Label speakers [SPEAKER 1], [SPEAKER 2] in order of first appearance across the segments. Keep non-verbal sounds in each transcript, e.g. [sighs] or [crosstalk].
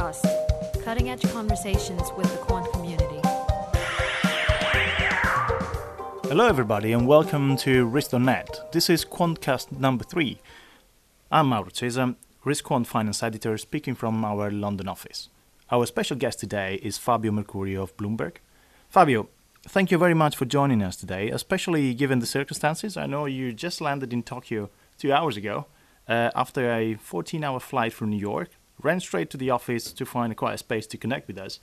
[SPEAKER 1] Quantcast, cutting edge conversations with the quant community.
[SPEAKER 2] Hello, everybody, and welcome to Risk.net. This is Quantcast number three. I'm Mauro Cesa, Risk Quant Finance Editor, speaking from our London office. Our special guest today is Fabio Mercurio of Bloomberg. Fabio, thank you very much for joining us today, especially given the circumstances. I know you just landed in Tokyo two hours ago uh, after a 14 hour flight from New York, ran straight to the office to find a quiet space to connect with us.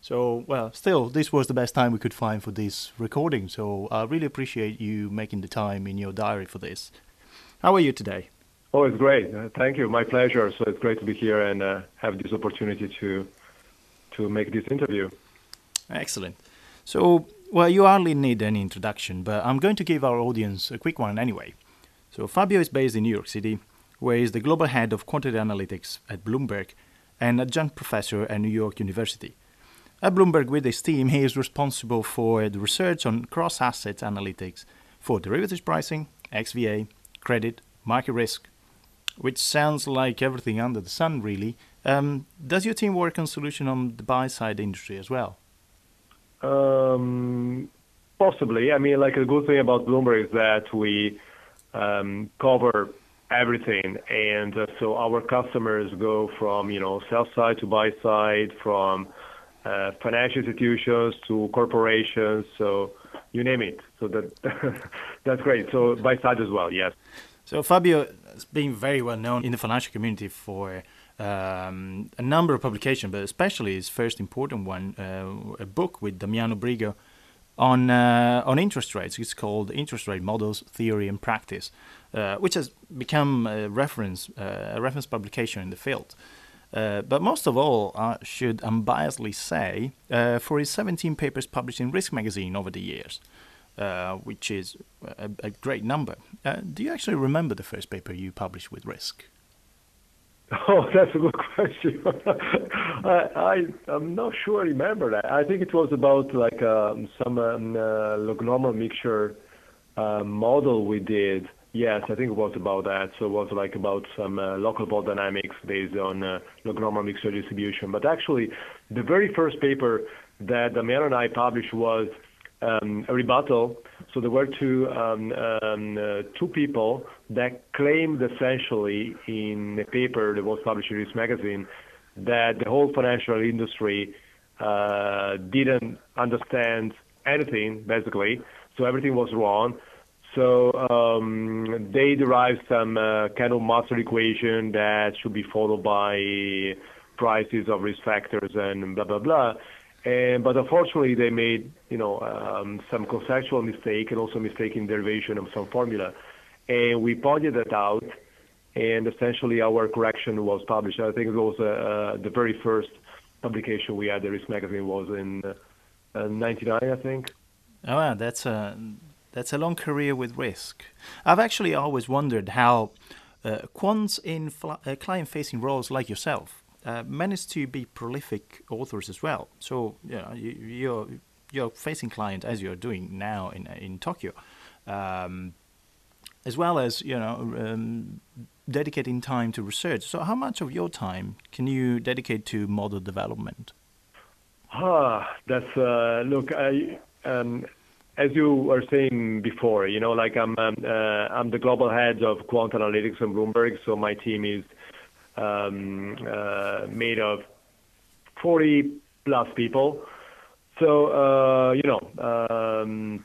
[SPEAKER 2] So, well, still, this was the best time we could find for this recording. So, I really appreciate you making the time in your diary for this. How are you today?
[SPEAKER 3] Oh, it's great. Uh, thank you. My pleasure. So, it's great to be here and uh, have this opportunity to to make this interview.
[SPEAKER 2] Excellent. So, well, you hardly need any introduction, but I'm going to give our audience a quick one anyway. So, Fabio is based in New York City, where he is the global head of quantitative analytics at Bloomberg and adjunct professor at New York University. At Bloomberg, with his team, he is responsible for the research on cross asset analytics for derivatives pricing, XVA, credit, market risk, which sounds like everything under the sun, really. Um, does your team work on solution on the buy side industry as well?
[SPEAKER 3] Um, possibly. I mean, like a good thing about Bloomberg is that we um, cover everything, and uh, so our customers go from you know sell side to buy side, from uh, financial institutions to corporations, so you name it. So that [laughs] that's great. So buy side as well, yes.
[SPEAKER 2] So Fabio has been very well known in the financial community for um, a number of publications, but especially his first important one, uh, a book with Damiano Brigo on on interest rates. It's called Interest Rate Models, Theory and Practice, uh, which has become a reference uh, a reference publication in the field. Uh, but most of all, I should unbiasedly say, uh, for his 17 papers published in Risk Magazine over the years, which is a, a great number. do you actually remember the first paper you published with Risk? [laughs]
[SPEAKER 3] Oh, that's a good question. [laughs] I, I am not sure I remember that. I think it was about like um, some um, uh, mixture uh, model we did. Yes, I think it was about that. So it was like about some uh, local vol dynamics based on uh, log-normal mixture distribution. But actually, the very first paper that Damiano and I published was um, a rebuttal. So there were two um, um, uh, two people that claimed essentially in a paper that was published in this magazine that the whole financial industry didn't understand anything basically, so everything was wrong. So um, they derived some uh, kind of master equation that should be followed by prices of risk factors and blah blah blah. And, but unfortunately, they made you know um, some conceptual mistake and also mistake in derivation of some formula, and we pointed that out. And essentially, our correction was published. I think it was uh, uh the very first publication we had. The Risk magazine was in uh, '99, I think.
[SPEAKER 2] Oh, wow, that's a long career with Risk. I've actually always wondered how uh, quants in fl- uh, client-facing roles like yourself uh, managed to be prolific authors as well. So you know, you, you're you're facing client as you're doing now in in Tokyo, um, as well as you know um, dedicating time to research. So how much of your time can you dedicate to model development?
[SPEAKER 3] Ah, that's uh, look. I, um, as you were saying before, you know, like I'm uh, I'm the global head of quant analytics at Bloomberg, so my team is um, uh, made of 40 plus people. So uh, you know, um,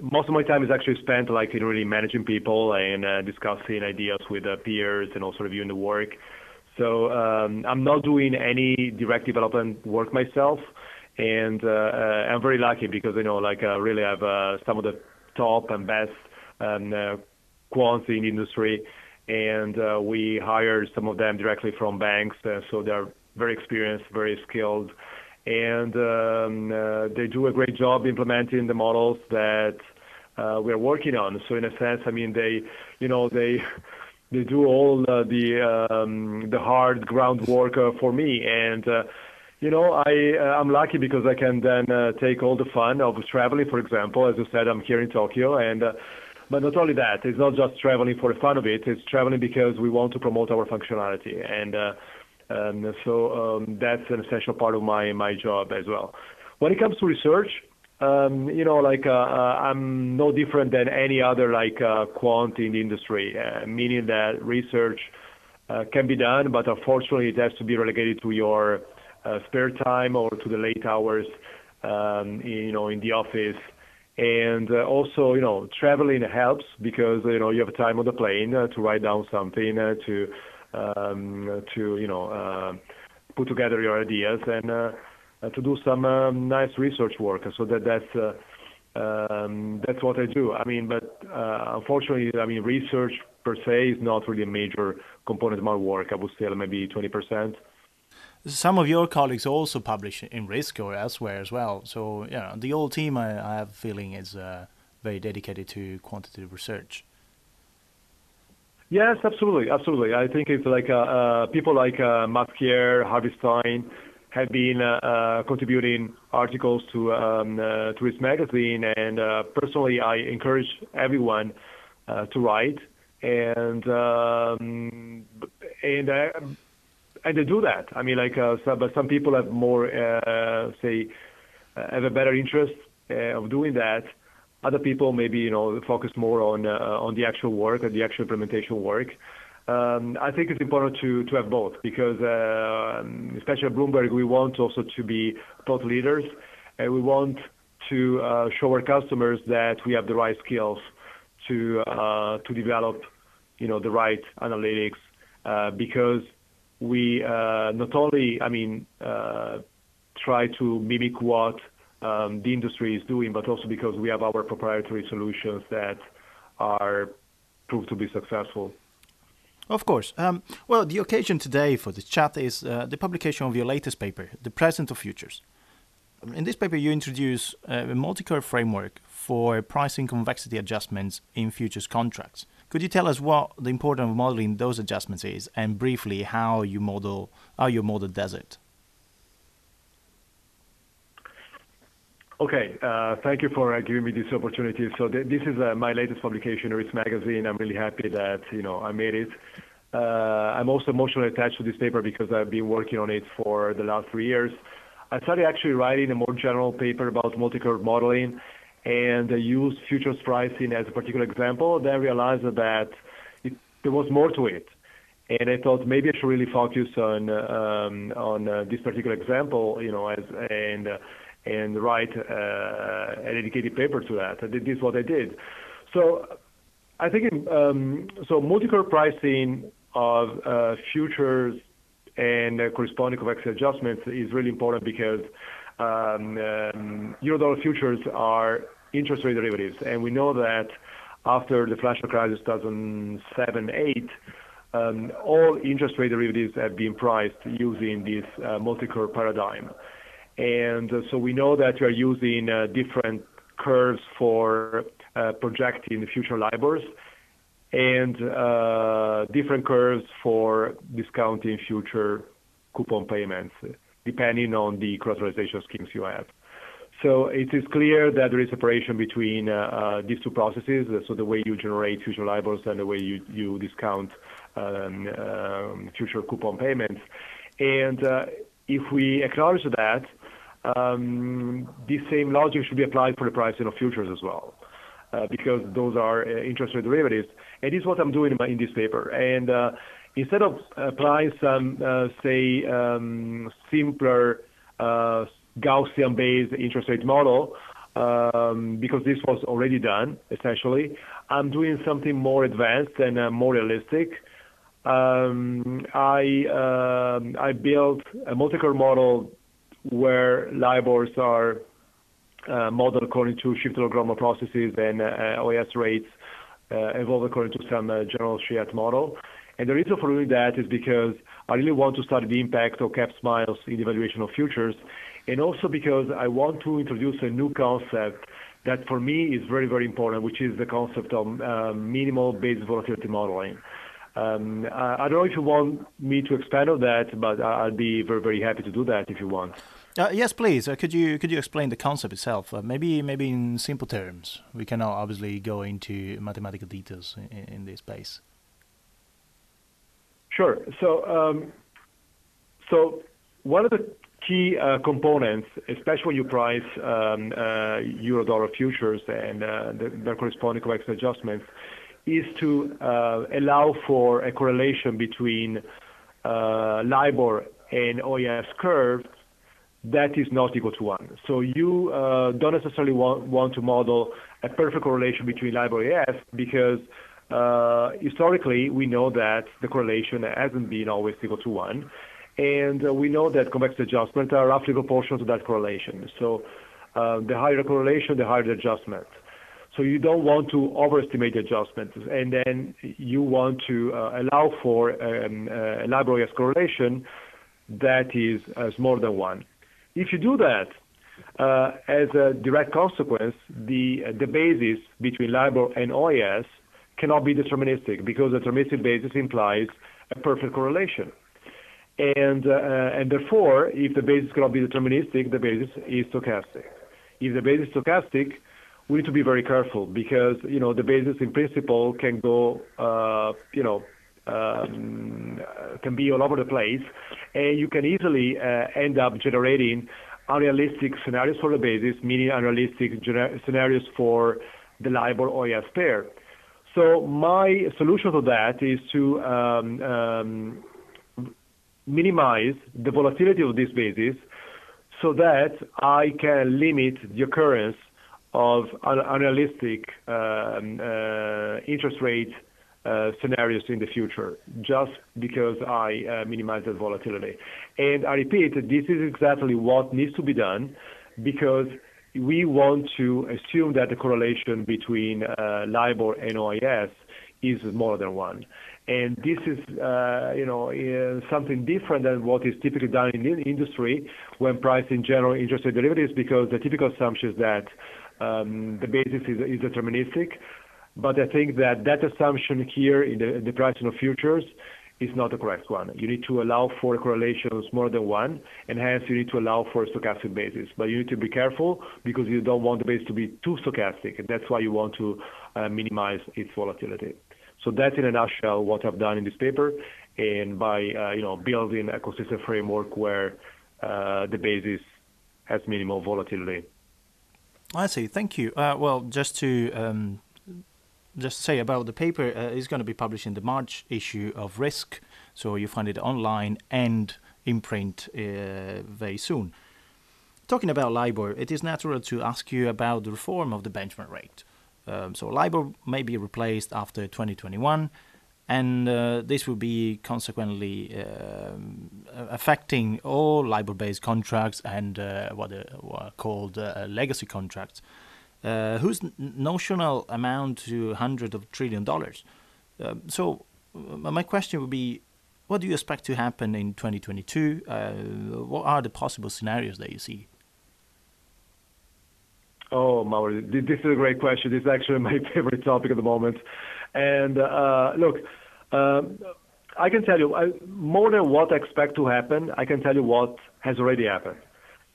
[SPEAKER 3] most of my time is actually spent like in really managing people and discussing ideas with peers and also reviewing the work. So um, I'm not doing any direct development work myself, and uh, uh, I'm very lucky because you know, like I really have uh, some of the top and best um, uh, quants in the industry. And uh, we hired some of them directly from banks, uh, so they're very experienced, very skilled, and um, uh, they do a great job implementing the models that uh, we're working on. So in a sense, I mean, they, you know, they [laughs] they do all uh, the um, the hard groundwork uh, for me, and uh, you know, I uh, I'm lucky because I can then uh, take all the fun of traveling. For example, as you said, I'm here in Tokyo, and uh, but not only that, it's not just traveling for the fun of it. It's traveling because we want to promote our functionality. And uh, Um, so um, that's an essential part of my my job as well. When it comes to research, um, you know, like uh, uh, I'm no different than any other like uh, quant in the industry, uh, meaning that research uh, can be done, but unfortunately it has to be relegated to your spare time or to the late hours, um, you know, in the office. And uh, also, you know, traveling helps because you know you have time on the plane uh, to write down something, uh, to um, to you know uh, put together your ideas and uh, uh, to do some um, nice research work. So that that's uh, that's what I do. I mean, but uh, unfortunately, I mean, research per se is not really a major component of my work. I would say maybe 20 percent.
[SPEAKER 2] Some of your colleagues also publish in Risk or elsewhere as well. So yeah, the whole team I, I have a feeling is uh, very dedicated to quantitative research.
[SPEAKER 3] Yes, absolutely, absolutely. I think it's like uh, uh, people like uh, Matt Harvey Stein have been uh, uh, contributing articles to um, uh, to Risk magazine, and personally, I encourage everyone to write, and um, and uh, and they do that. I mean, like, uh, some, but some people have more, uh, say, uh, have a better interest of doing that. Other people maybe, you know, focus more on on the actual work and the actual implementation work. Um, I think it's important to to have both because, especially at Bloomberg, we want also to be thought leaders, and we want to show our customers that we have the right skills to to develop, you know, the right analytics because we uh, not only, I mean, uh, try to mimic what um, the industry is doing, but also because we have our proprietary solutions that are proved to be successful.
[SPEAKER 2] Of course. Um, well, the occasion today for this chat is uh, the publication of your latest paper, The Present of Futures. In this paper, you introduce uh, a multi-curve framework for pricing convexity adjustments in futures contracts. Could you tell us what the importance of modeling those adjustments is, and briefly how you model how your model does it?
[SPEAKER 3] Okay, uh, thank you for uh, giving me this opportunity. So th- this is uh, my latest publication, Risk Magazine. I'm really happy that you know I made it. Uh, I'm also emotionally attached to this paper because I've been working on it for the last three years. I started actually writing a more general paper about multi-curve modeling and uh, used futures pricing as a particular example. Then realized that it, there was more to it, and I thought maybe I should really focus on um, on uh, this particular example, you know, as and and write uh, a dedicated paper to that. And this is what I did. So I think um, so. Multi-curve pricing of uh, futures and uh, corresponding convexity adjustments is really important because Eurodollar futures are interest rate derivatives, and we know that after the financial crisis 2007-8, um, all interest rate derivatives have been priced using this uh, multi-curve paradigm. And uh, so we know that we are using uh, different curves for projecting the future LIBORs and different curves for discounting future coupon payments depending on the collateralization schemes you have. So it is clear that there is separation between uh, uh, these two processes, so the way you generate future LIBORs and the way you, discount um, um, future coupon payments. And uh, if we acknowledge that, um, this same logic should be applied for the pricing of futures as well, because those are interest rate derivatives. And this is what I'm doing in this paper. Uh, instead of applying some, uh, say, um, simpler uh, Gaussian-based interest rate model, um, because this was already done, essentially, I'm doing something more advanced and uh, more realistic. Um, I um, I built a multi-curve model where LIBORs are uh, modeled according to shift-lognormal processes and uh, OIS rates uh, evolved according to some uh, general Cheyette model. And the reason for doing that is because I really want to study the impact of cap smiles in the evaluation of futures, and also because I want to introduce a new concept that for me is very, very important, which is the concept of uh, minimal basis volatility modeling. Um, I, don't know if you want me to expand on that, but I'll be very, very happy to do that if you want.
[SPEAKER 2] Uh, yes, please. Uh, could you could you explain the concept itself? Maybe maybe in simple terms. We cannot obviously go into mathematical details in this space.
[SPEAKER 3] Sure. So um, so one of the key uh, components, especially when you price um, uh, euro dollar futures and uh, the, their corresponding convexity adjustments, is to uh, allow for a correlation between uh, LIBOR and OIS curve that is not equal to one. So you uh, don't necessarily want, want to model a perfect correlation between LIBOR and OIS because historically we know that the correlation hasn't been always equal to one. And uh, we know that convex adjustments are roughly proportional to that correlation. So uh, the higher the correlation, the higher the adjustment. So you don't want to overestimate the adjustment, and then you want to uh, allow for um, uh, a LIBOR correlation that is uh, smaller than one. If you do that, uh, as a direct consequence, the the basis between LIBOR and OIS cannot be deterministic because the deterministic basis implies a perfect correlation. And, uh, and therefore, if the basis cannot be deterministic, the basis is stochastic. If the basis is stochastic, we need to be very careful because, you know, the basis in principle can go, uh, you know, um, can be all over the place, and you can easily uh, end up generating unrealistic scenarios for the basis, meaning unrealistic scenarios for the LIBOR OIS pair. So my solution to that is to um, um, minimize the volatility of this basis so that I can limit the occurrence of unrealistic um, uh, interest rate uh, scenarios in the future, just because I uh, minimize that volatility. And I repeat, this is exactly what needs to be done because we want to assume that the correlation between uh, LIBOR and OIS is more than one. And this is, uh, you know, something different than what is typically done in the industry when pricing general interest rate derivatives, because the typical assumption is that um, the basis is, is, deterministic. But I think that that assumption here in the pricing of futures is not the correct one. You need to allow for correlations more than one, and hence you need to allow for stochastic basis. But you need to be careful because you don't want the base to be too stochastic, and that's why you want to uh, minimize its volatility. So that's in a nutshell what I've done in this paper, and by uh, you know building a consistent framework where uh, the basis has minimal volatility.
[SPEAKER 2] I see. Thank you. Uh, well, just to um, just say about the paper, uh, it's going to be published in the March issue of Risk, so you find it online and in print uh, very soon. Talking about LIBOR, it is natural to ask you about the reform of the benchmark rate. Um, so LIBOR may be replaced after 2021, and uh, this will be consequently uh, affecting all LIBOR-based contracts and uh, what, are, called uh, legacy contracts, uh, whose notional amount to hundreds of trillion dollars. Um, so my question would be, what do you expect to happen in 2022? Uh, what are the possible scenarios that you see?
[SPEAKER 3] Oh, Mauro, this is a great question. This is actually [laughs] my favorite topic at the moment. And uh, look, um, I can tell you I, more than what I expect to happen. I can tell you what has already happened.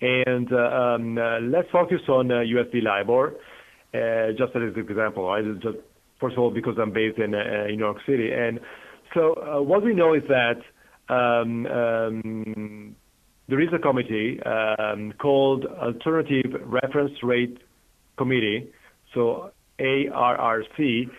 [SPEAKER 3] And uh, um, uh, let's focus on USD LIBOR, uh, just as an example. First of all, because I'm based in, New York City, and so what we know is that um, um, there is a committee called Alternative Reference Rate committee, so ARRC,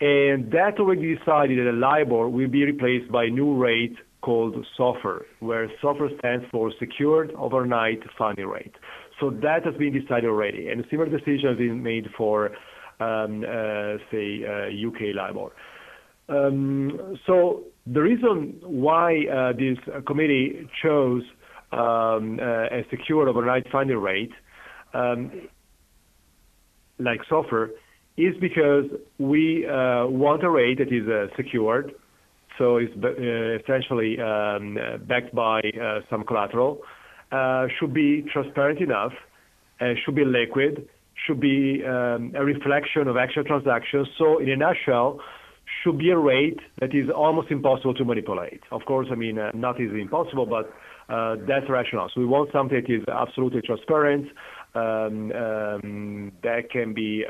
[SPEAKER 3] and that already decided that LIBOR will be replaced by new rate called SOFR, where SOFR stands for Secured Overnight Funding Rate. So that has been decided already, and a similar decision has been made for, um, uh, say, uh, UK LIBOR. Um, so the reason why uh, this committee chose um, uh, a secured overnight funding rate like SOFR is because we uh, want a rate that is uh, secured, so it's uh, essentially um, backed by uh, some collateral, uh, should be transparent enough, should be liquid, should be um, a reflection of actual transactions. So in a nutshell, should be a rate that is almost impossible to manipulate. Of course, I mean, uh, not easily impossible, but that's rational. So we want something that is absolutely transparent, um, that can be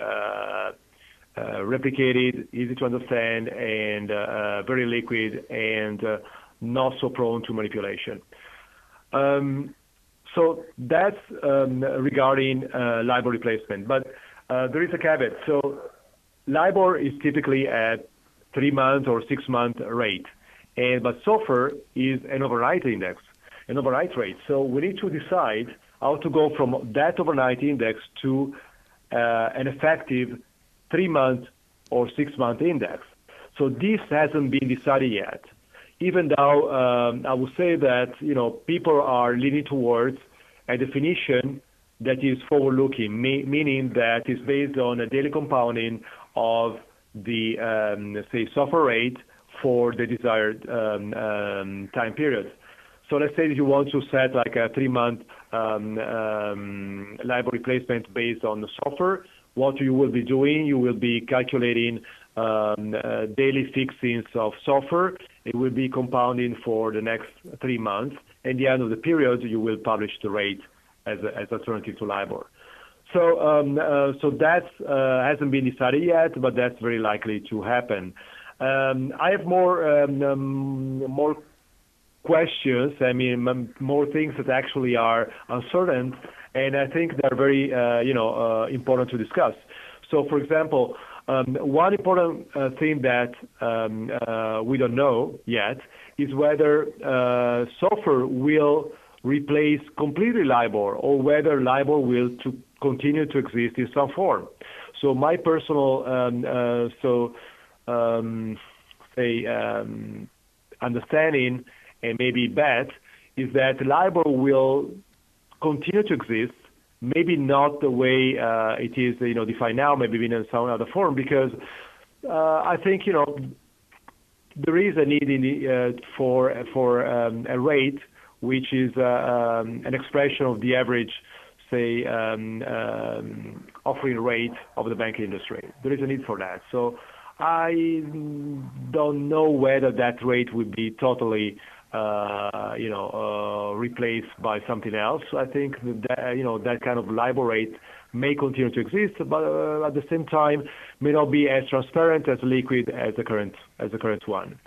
[SPEAKER 3] replicated, easy to understand, and uh, very liquid, and not so prone to manipulation. Um, so that's um, regarding uh, LIBOR replacement. But uh, there is a caveat. So LIBOR is typically at three month or six month rate, and but SOFR is an overnight index, an overnight rate. So we need to decide how to go from that overnight index to uh, an effective three month or six month index. So this hasn't been decided yet even though um, I would say that you know people are leaning towards a definition that is forward-looking, me- meaning that is based on a daily compounding of the um, say SOFR rate for the desired um, um, time period. So let's say you want to set like a three-month um, um, LIBOR replacement based on the SOFR. What you will be doing, you will be calculating um, uh, daily fixings of SOFR. It will be compounding for the next three months. At the end of the period, you will publish the rate as as alternative to LIBOR. So um, uh, so that uh, hasn't been decided yet, but that's very likely to happen. Um, I have more more questions. I mean, more things that actually are uncertain, and I think they're very uh, you know important to discuss. So, for example, um, one important uh, thing that um, uh, we don't know yet is whether uh, SOFR will replace completely LIBOR or whether LIBOR will to continue to exist in some form. So my personal um, uh, so um, say um, understanding and maybe bet is that LIBOR will continue to exist maybe not the way uh, it is, you know, defined now, maybe in some other form, because uh, I think, you know, there is a need the, uh, for for um, a rate which is uh, um, an expression of the average, say, um, um, offering rate of the banking industry. There is a need for that. So I don't know whether that rate would be totally uh, you know, uh, replaced by something else. I think that, you know, that kind of LIBOR rate may continue to exist, but uh, at the same time may not be as transparent, as liquid as the current as the current one.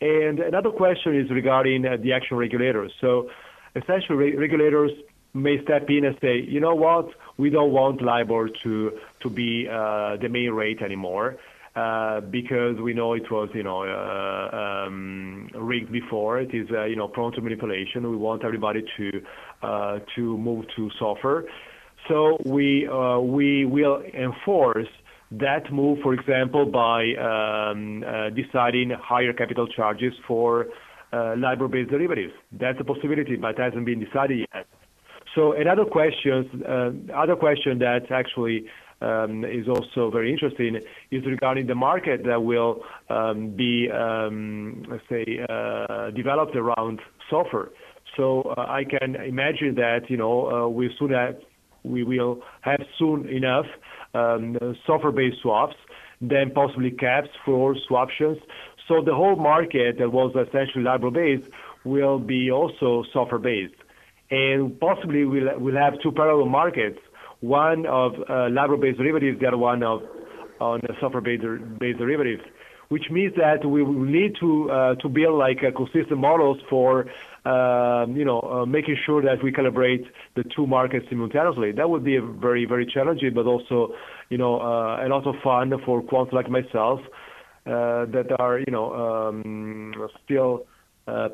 [SPEAKER 3] And another question is regarding uh, the action regulators. So essentially, re- regulators may step in and say, you know what, we don't want LIBOR to to be uh, the main rate anymore. Uh, because we know it was, you know, uh, um, rigged before. It is, uh, you know, prone to manipulation. We want everybody to move to SOFR. So we will enforce that move, for example, by um, deciding higher capital charges for LIBOR-based derivatives. That's a possibility, but it hasn't been decided yet. So another question, that actually is also very interesting is regarding the market that will um, be, um, let's say, uh, developed around SOFR. So uh, I can imagine that, you know, uh, we soon have, we will have soon enough SOFR-based swaps, then possibly caps for swaptions. So the whole market that was essentially LIBOR-based will be also SOFR-based. And possibly we'll, we'll have two parallel markets one of uh, LIBOR-based derivatives, the other one of on SOFR-based derivatives, which means that we will need to uh, to build like uh, consistent models for um, you know making sure that we calibrate the two markets simultaneously. That would be a very very challenging, but also you know a lot of fun for quants like myself that are you know um, still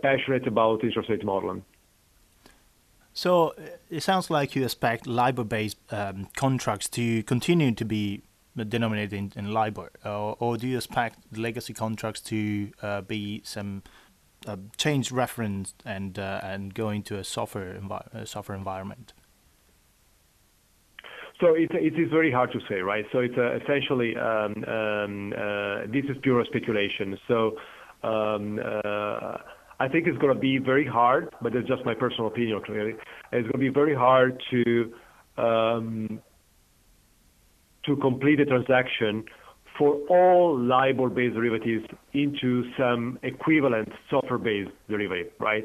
[SPEAKER 3] passionate about interest rate modeling.
[SPEAKER 2] So it sounds like you expect LIBOR-based um, contracts to continue to be denominated in, in LIBOR, or, or, do you expect legacy contracts to uh, be some uh, change reference and uh, and go into a SOFR envi- SOFR environment?
[SPEAKER 3] So it, it is very hard to say, right? So it's uh, essentially um, um, uh, this is pure speculation. So um, uh, I think it's going to be very hard, but it's just my personal opinion, clearly. It's going to be very hard to um, to complete a transaction for all LIBOR-based derivatives into some equivalent SOFR-based derivative, right?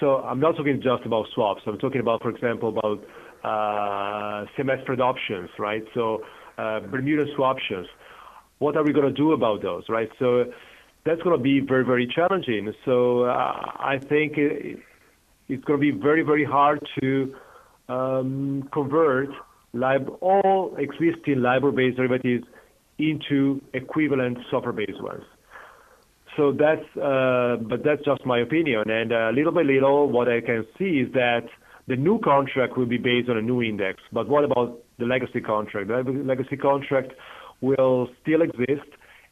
[SPEAKER 3] So I'm not talking just about swaps. I'm talking about, for example, about uh, CMS spread options, right? So uh, Bermuda swaptions. What are we going to do about those, right? So that's going to be very, very challenging. So uh, I think it, it's going to be very, very hard to um, convert LIBOR, all existing LIBOR-based derivatives into equivalent SOFR-based ones. So that's, uh, but that's just my opinion. And uh, little by little, what I can see is that the new contract will be based on a new index. But what about the legacy contract? The legacy contract will still exist.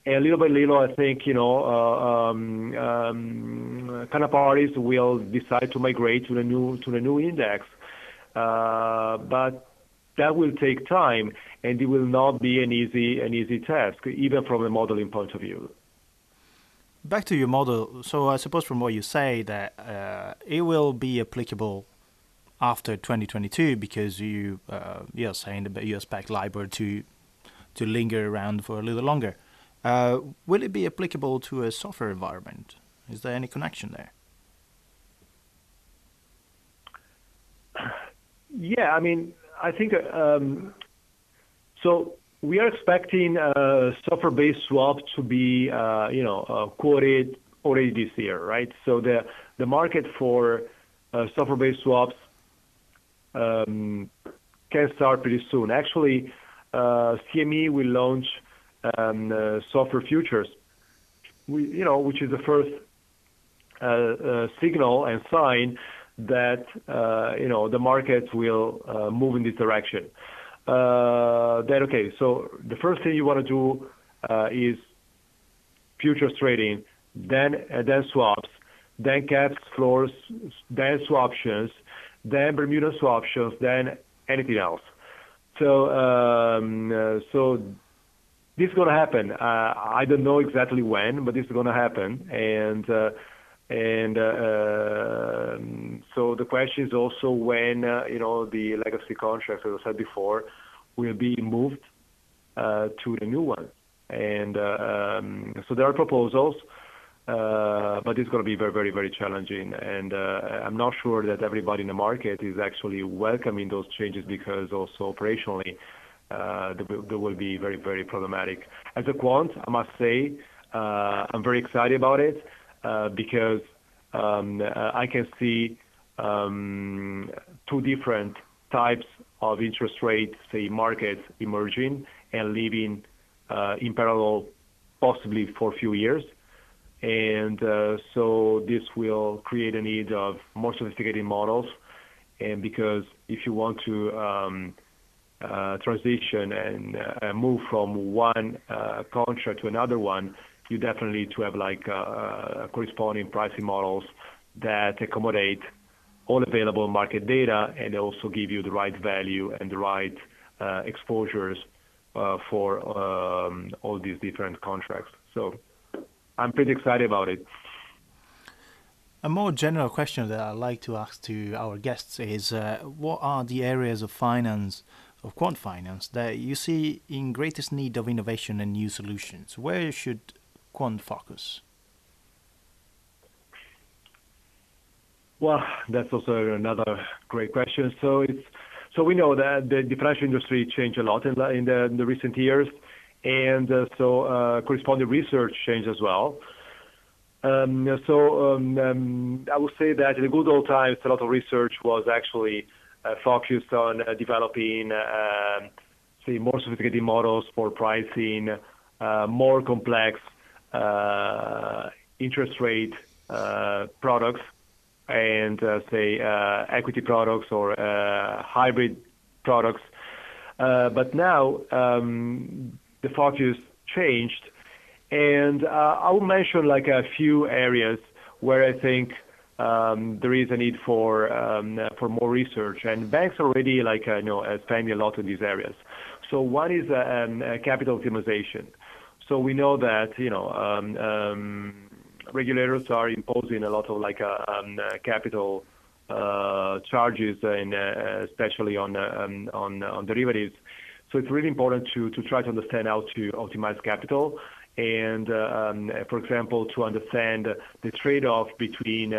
[SPEAKER 3] And little by little, I think, you know, uh, um, um, counterparties will decide to migrate to the new to the new index. Uh, but that will take time, and it will not be an easy an easy task, even from a modeling point of view.
[SPEAKER 2] Back to your model. So I suppose from what you say that uh, it will be applicable after 2022 because you you're saying that you expect LIBOR to to linger around for a little longer. Uh, will it be applicable to a SOFR environment? Is there any connection there? [sighs]
[SPEAKER 3] Yeah, I mean, I think um, so. We are expecting uh, SOFR-based swap to be, uh, you know, uh, quoted already this year, right? So the the market for SOFR-based swaps um, can start pretty soon. Actually, CME will launch um, uh, SOFR futures, you know, which is the first uh, uh, signal and sign that you know the market will move in this direction. Then okay, so the first thing you want to do is futures trading, then then swaps, then caps, floors, then swaptions, then Bermuda swaptions, then anything else. This is going to happen. Uh, I don't know exactly when, but this is going to happen. And uh, and uh, um, so the question is also when uh, you know the legacy contracts, as I said before, will be moved uh, to the new one. And uh, um, so there are proposals, but it's going to be very, very, very challenging. And I'm not sure that everybody in the market is actually welcoming those changes because also operationally uh, they will be very, very problematic. As a quant, I must say, uh, I'm very excited about it uh, because um, I can see um, two different types of interest rate, say, markets emerging and living in parallel, possibly for a few years. And so this will create a need of more sophisticated models. And because if you want to um, transition and uh, move from one uh, contract to another one, you definitely need to have like corresponding pricing models that accommodate all available market data and also give you the right value and the right exposures for um, all these different contracts. So I'm pretty excited about it.
[SPEAKER 2] A more general question that I'd like to ask to our guests is uh, what are the areas of finance of quant finance that you see in greatest need of innovation and new solutions? Where should quant focus?
[SPEAKER 3] Well, that's also another great question. So it's so we know that the, financial industry changed a lot in the, in the, in the recent years, and uh, so uh, corresponding research changed as well. Um, so um, um, I would say that in the good old times, a lot of research was actually focused on uh, developing, uh, say, more sophisticated models for pricing, more complex interest rate products and, say, equity products or hybrid products. But now, um, the focus changed, and I will mention, like, a few areas where I think um, there is a need for um, for more research, and banks already like uh, you know uh, spending a lot in these areas. So one is uh, um, capital optimization. So we know that you know um, um, regulators are imposing a lot of like um, capital charges, especially on derivatives. So it's really important to try to understand how to optimize capital and, um, for example, to understand the trade-off between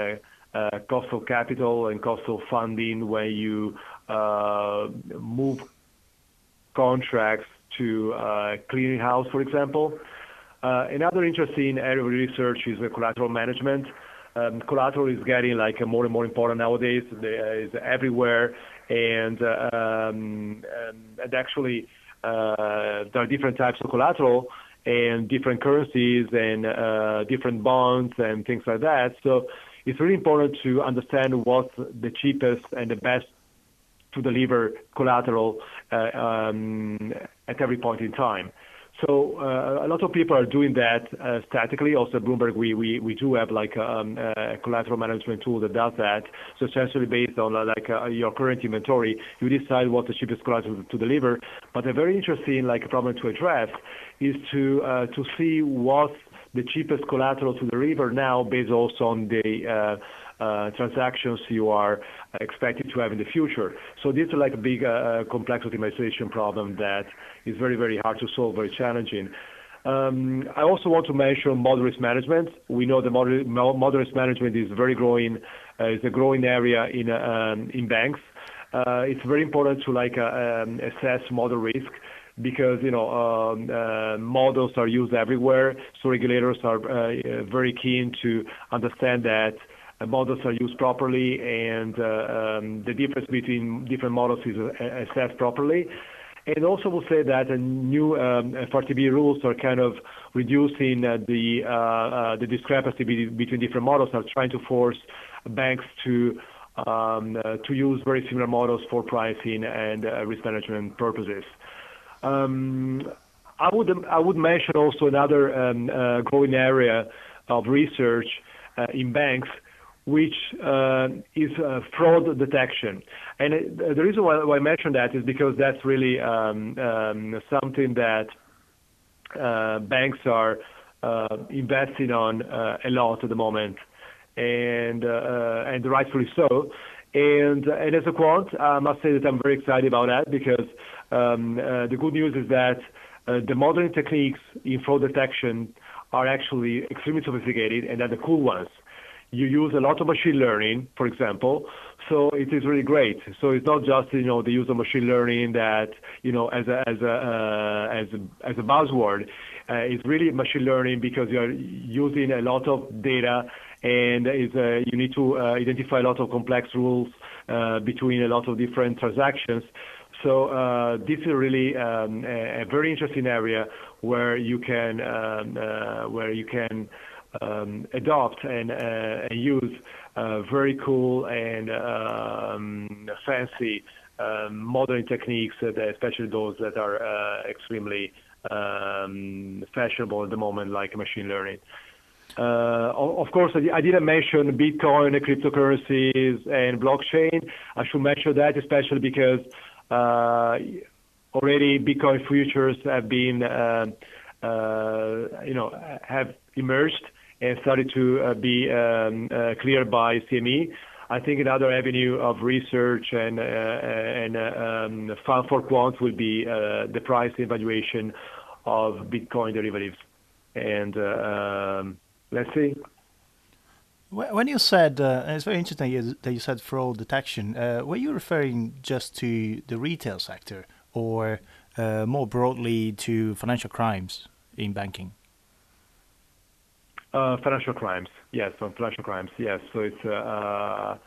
[SPEAKER 3] cost of capital and cost of funding when you uh, move contracts to uh, clearinghouse, for example. Uh, another interesting area of research is collateral management. Um, collateral is getting like more and more important nowadays. It's everywhere, and, um, actually there are different types of collateral and different currencies and different bonds and things like that. It's really important to understand what's the cheapest and the best to deliver collateral uh, um, at every point in time. So uh, a lot of people are doing that uh, statically. Also, Bloomberg, we, we, we do have like um, a collateral management tool that does that. So essentially, based on uh, like uh, your current inventory, you decide what the cheapest collateral to deliver. But a very interesting like problem to address is to uh, to see what the cheapest collateral to the river now, based also on the uh, uh, transactions you are expected to have in the future. So this is like a big uh, complex optimization problem that is very, very hard to solve, very challenging. Um, I also want to mention model risk management. We know the model, risk management is very growing, is a growing area in, um, in banks. It's very important to like um, assess model risk because you know um, uh, models are used everywhere. So regulators are uh, very keen to understand that uh, models are used properly and uh, um, the difference between different models is uh, assessed properly. And also we'll say that new um, FRTB rules are kind of reducing uh, the uh, uh, the discrepancy be- between different models, are trying to force banks to um, to use very similar models for pricing and risk management purposes. Um, I would I would mention also another um, growing area of research in banks which uh, is uh, fraud detection. And the reason why, I mention that is because that's really um, something that uh, banks are uh, investing on uh, a lot at the moment, and uh, and rightfully so. And, and as a quant, I must say that I'm very excited about that because the good news is that the modeling techniques in fraud detection are actually extremely sophisticated and are the cool ones you use a lot of machine learning, for example. So it is really great. So it's not just you know the use of machine learning that you know as a as a uh, buzzword. Uh, it's really machine learning because you are using a lot of data and uh, you need to uh, identify a lot of complex rules uh, between a lot of different transactions. So uh, this is really um, a, very interesting area where you can um, uh, where you can um, adopt and, uh, use very cool and fancy modern techniques, especially those that are extremely fashionable at the moment, like machine learning. Of course, I didn't mention Bitcoin, cryptocurrencies, and blockchain. I should mention that, especially because already Bitcoin futures have been, uh, you know, have emerged and started to uh, be um, uh, cleared by CME. I think another avenue of research and uh, and um, fund for quants will be the price evaluation of Bitcoin derivatives. And um, let's see.
[SPEAKER 2] When you said, uh, it's very interesting that you said fraud detection, uh, were you referring just to the retail sector or uh, more broadly to financial crimes in banking?
[SPEAKER 3] Uh, financial crimes, yes, on financial crimes, yes. So it's uh,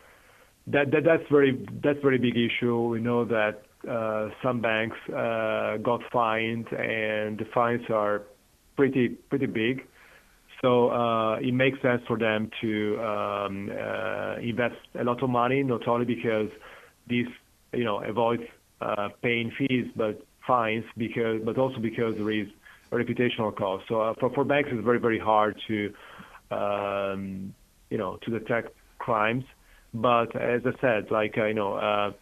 [SPEAKER 3] that, that that's very that's very big issue. We know that uh, some banks got fined, and the fines are pretty pretty big. So uh, it makes sense for them to um, uh, invest a lot of money, not only because this you know avoids uh, paying fees, but fines, because but also because there is a reputational cost. So for, for banks, it's very, very hard to, um, you know, to detect crimes. But as I said, like, you know,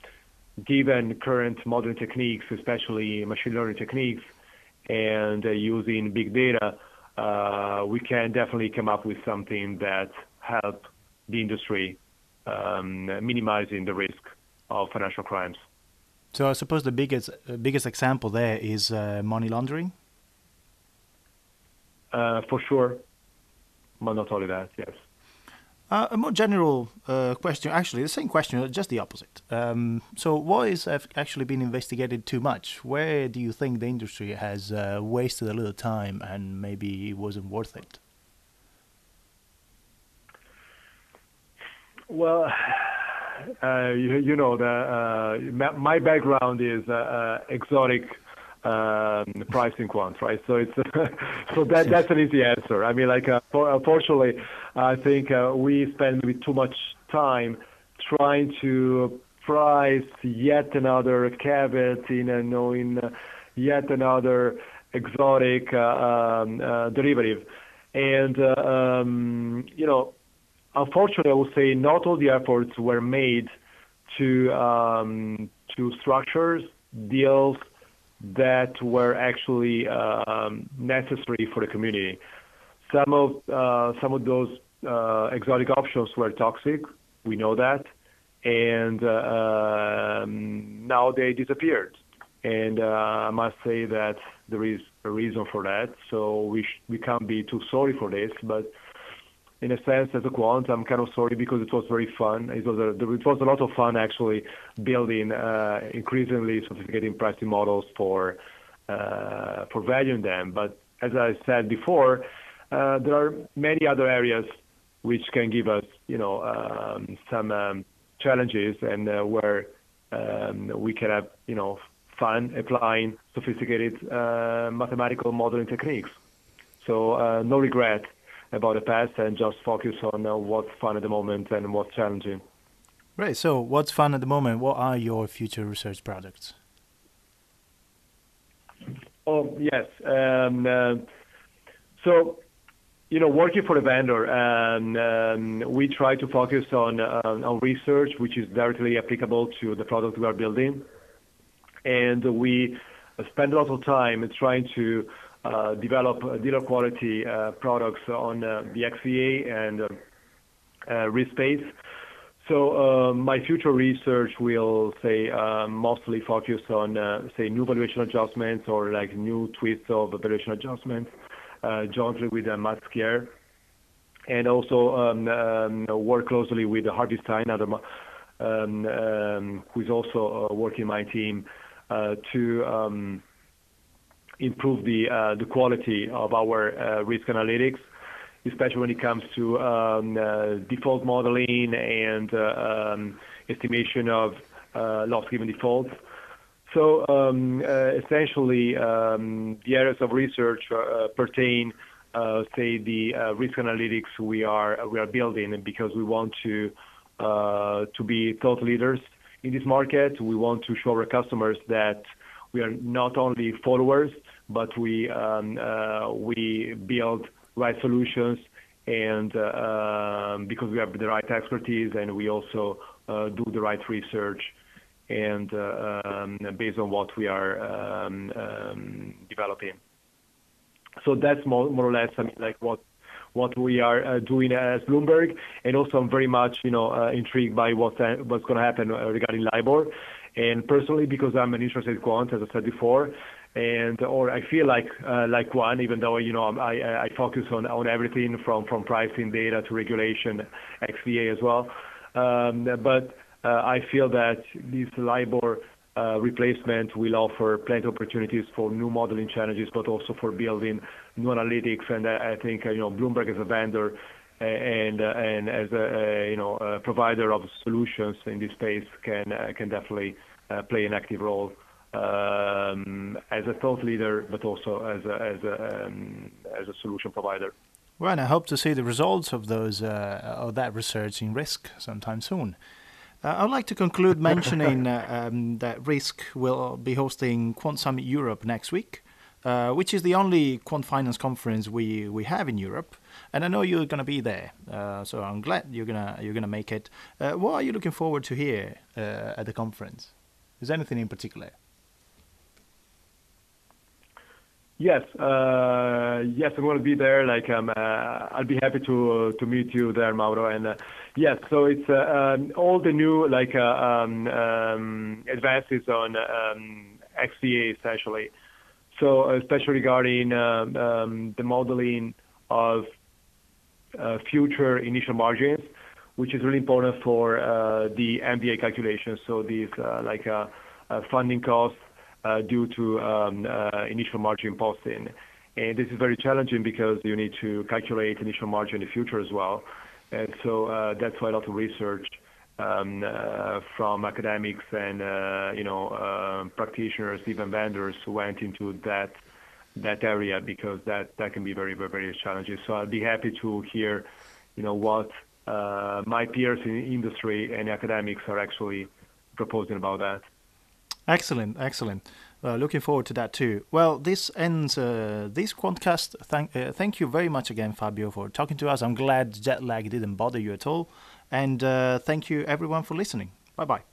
[SPEAKER 3] given current modern techniques, especially machine learning techniques, and using big data, we can definitely come up with something that help the industry um, minimizing the risk of financial crimes.
[SPEAKER 2] So I suppose the biggest biggest example there is uh, money laundering.
[SPEAKER 3] Uh, for sure, but not only that. Yes.
[SPEAKER 2] Uh, a more general uh, question, actually, the same question, just the opposite. Um, so, what is actually been investigated too much? Where do you think the industry has uh, wasted a little time and maybe it wasn't worth it?
[SPEAKER 3] Well, uh, you, you, know, the, uh, my background is uh, exotic pricing quant, right? So it's [laughs] so that that's an easy answer. I mean, like, uh, for, unfortunately, I think uh, we spend maybe too much time trying to price yet another caveat in uh, knowing uh, yet another exotic um, derivative, and um, you know, unfortunately, I would say not all the efforts were made to um, to structures deals that were actually um, necessary for the community. Some of uh, some of those uh, exotic options were toxic. We know that, and uh, um, now they disappeared. And I must say that there is a reason for that. So we can't be too sorry for this, but in a sense, as a quant, I'm kind of sorry because it was very fun. It was a, lot of fun actually building uh, increasingly sophisticated pricing models for uh, for valuing them. But as I said before, uh, there are many other areas which can give us, you know, um, some um, challenges and where um, we can have, you know, fun applying sophisticated mathematical modeling techniques. So no regret about the past and just focus on uh, what's fun at the moment and what's challenging.
[SPEAKER 2] Right. So, what's fun at the moment? What are your future research projects?
[SPEAKER 3] Oh yes. Um, uh, so, you know, working for a vendor, um, um, we try to focus on uh, on research which is directly applicable to the product we are building, and we spend a lot of time trying to develop uh, dealer quality uh, products on the XVA and risk space. So my future research will say mostly focus on say new valuation adjustments or like new twists of valuation adjustments jointly with Matt Skier and also um, um, work closely with Harvey Stein, um, who is also uh, working my team, uh, to improve the uh, the quality of our uh, risk analytics, especially when it comes to um, uh, default modeling and um, estimation of loss given defaults. So um, essentially, the areas of research pertain, say, the risk analytics we are we are building, because we want to to be thought leaders in this market. We want to show our customers that we are not only followers, but we um, uh, we build right solutions and uh, um, because we have the right expertise and we also uh, do the right research and um, based on what we are developing. So that's more, or less I mean, like what what we are uh, doing as Bloomberg, and also I'm very much you know uh, intrigued by what's uh, what's going to happen regarding LIBOR. And personally, because I'm an interested quant, as I said before, and or I feel like uh, like one, even though you know I, I focus on on everything from from pricing data to regulation, XVA as well. Um, but uh, I feel that this LIBOR uh, replacement will offer plenty of opportunities for new modeling challenges, but also for building new analytics. And I, I think you know Bloomberg as a vendor and uh, and as a, you know a provider of solutions in this space can uh, can definitely uh, play an active role as a thought leader, but also as a, as a, um, as a solution provider.
[SPEAKER 2] Well, and I hope to see the results of those uh, of that research in Risk sometime soon. Uh, I'd like to conclude [laughs] mentioning uh, um, that Risk will be hosting Quant Summit Europe next week, uh, which is the only quant finance conference we, we have in Europe. And I know you're going to be there, uh, so I'm glad you're gonna you're gonna make it. Uh, what are you looking forward to hear at the conference? Is there anything in particular?
[SPEAKER 3] Yes, uh, yes, I'm going to be there. Like, um, uh, I'll be happy to uh, to meet you there, Mauro. And uh, yes, so it's uh, um, all the new like uh, um, um, advances on um, XVA essentially. So especially regarding um, the modeling of future initial margins. which is really important for uh, the MVA calculation. So these uh, like uh, funding costs due to um, initial margin posting. And this is very challenging because you need to calculate initial margin in the future as well. And so that's why a lot of research um, uh, from academics and uh, you know uh, practitioners, even vendors, went into that that area because that that can be very very challenging. So I'd be happy to hear, you know, what uh, my peers in industry and academics are actually proposing about that.
[SPEAKER 2] Excellent, excellent. Uh, looking forward to that too. Well, this ends uh, this Quantcast. Thank, uh, thank you very much again, Fabio, for talking to us. I'm glad jet lag didn't bother you at all. And uh, thank you everyone for listening. Bye bye.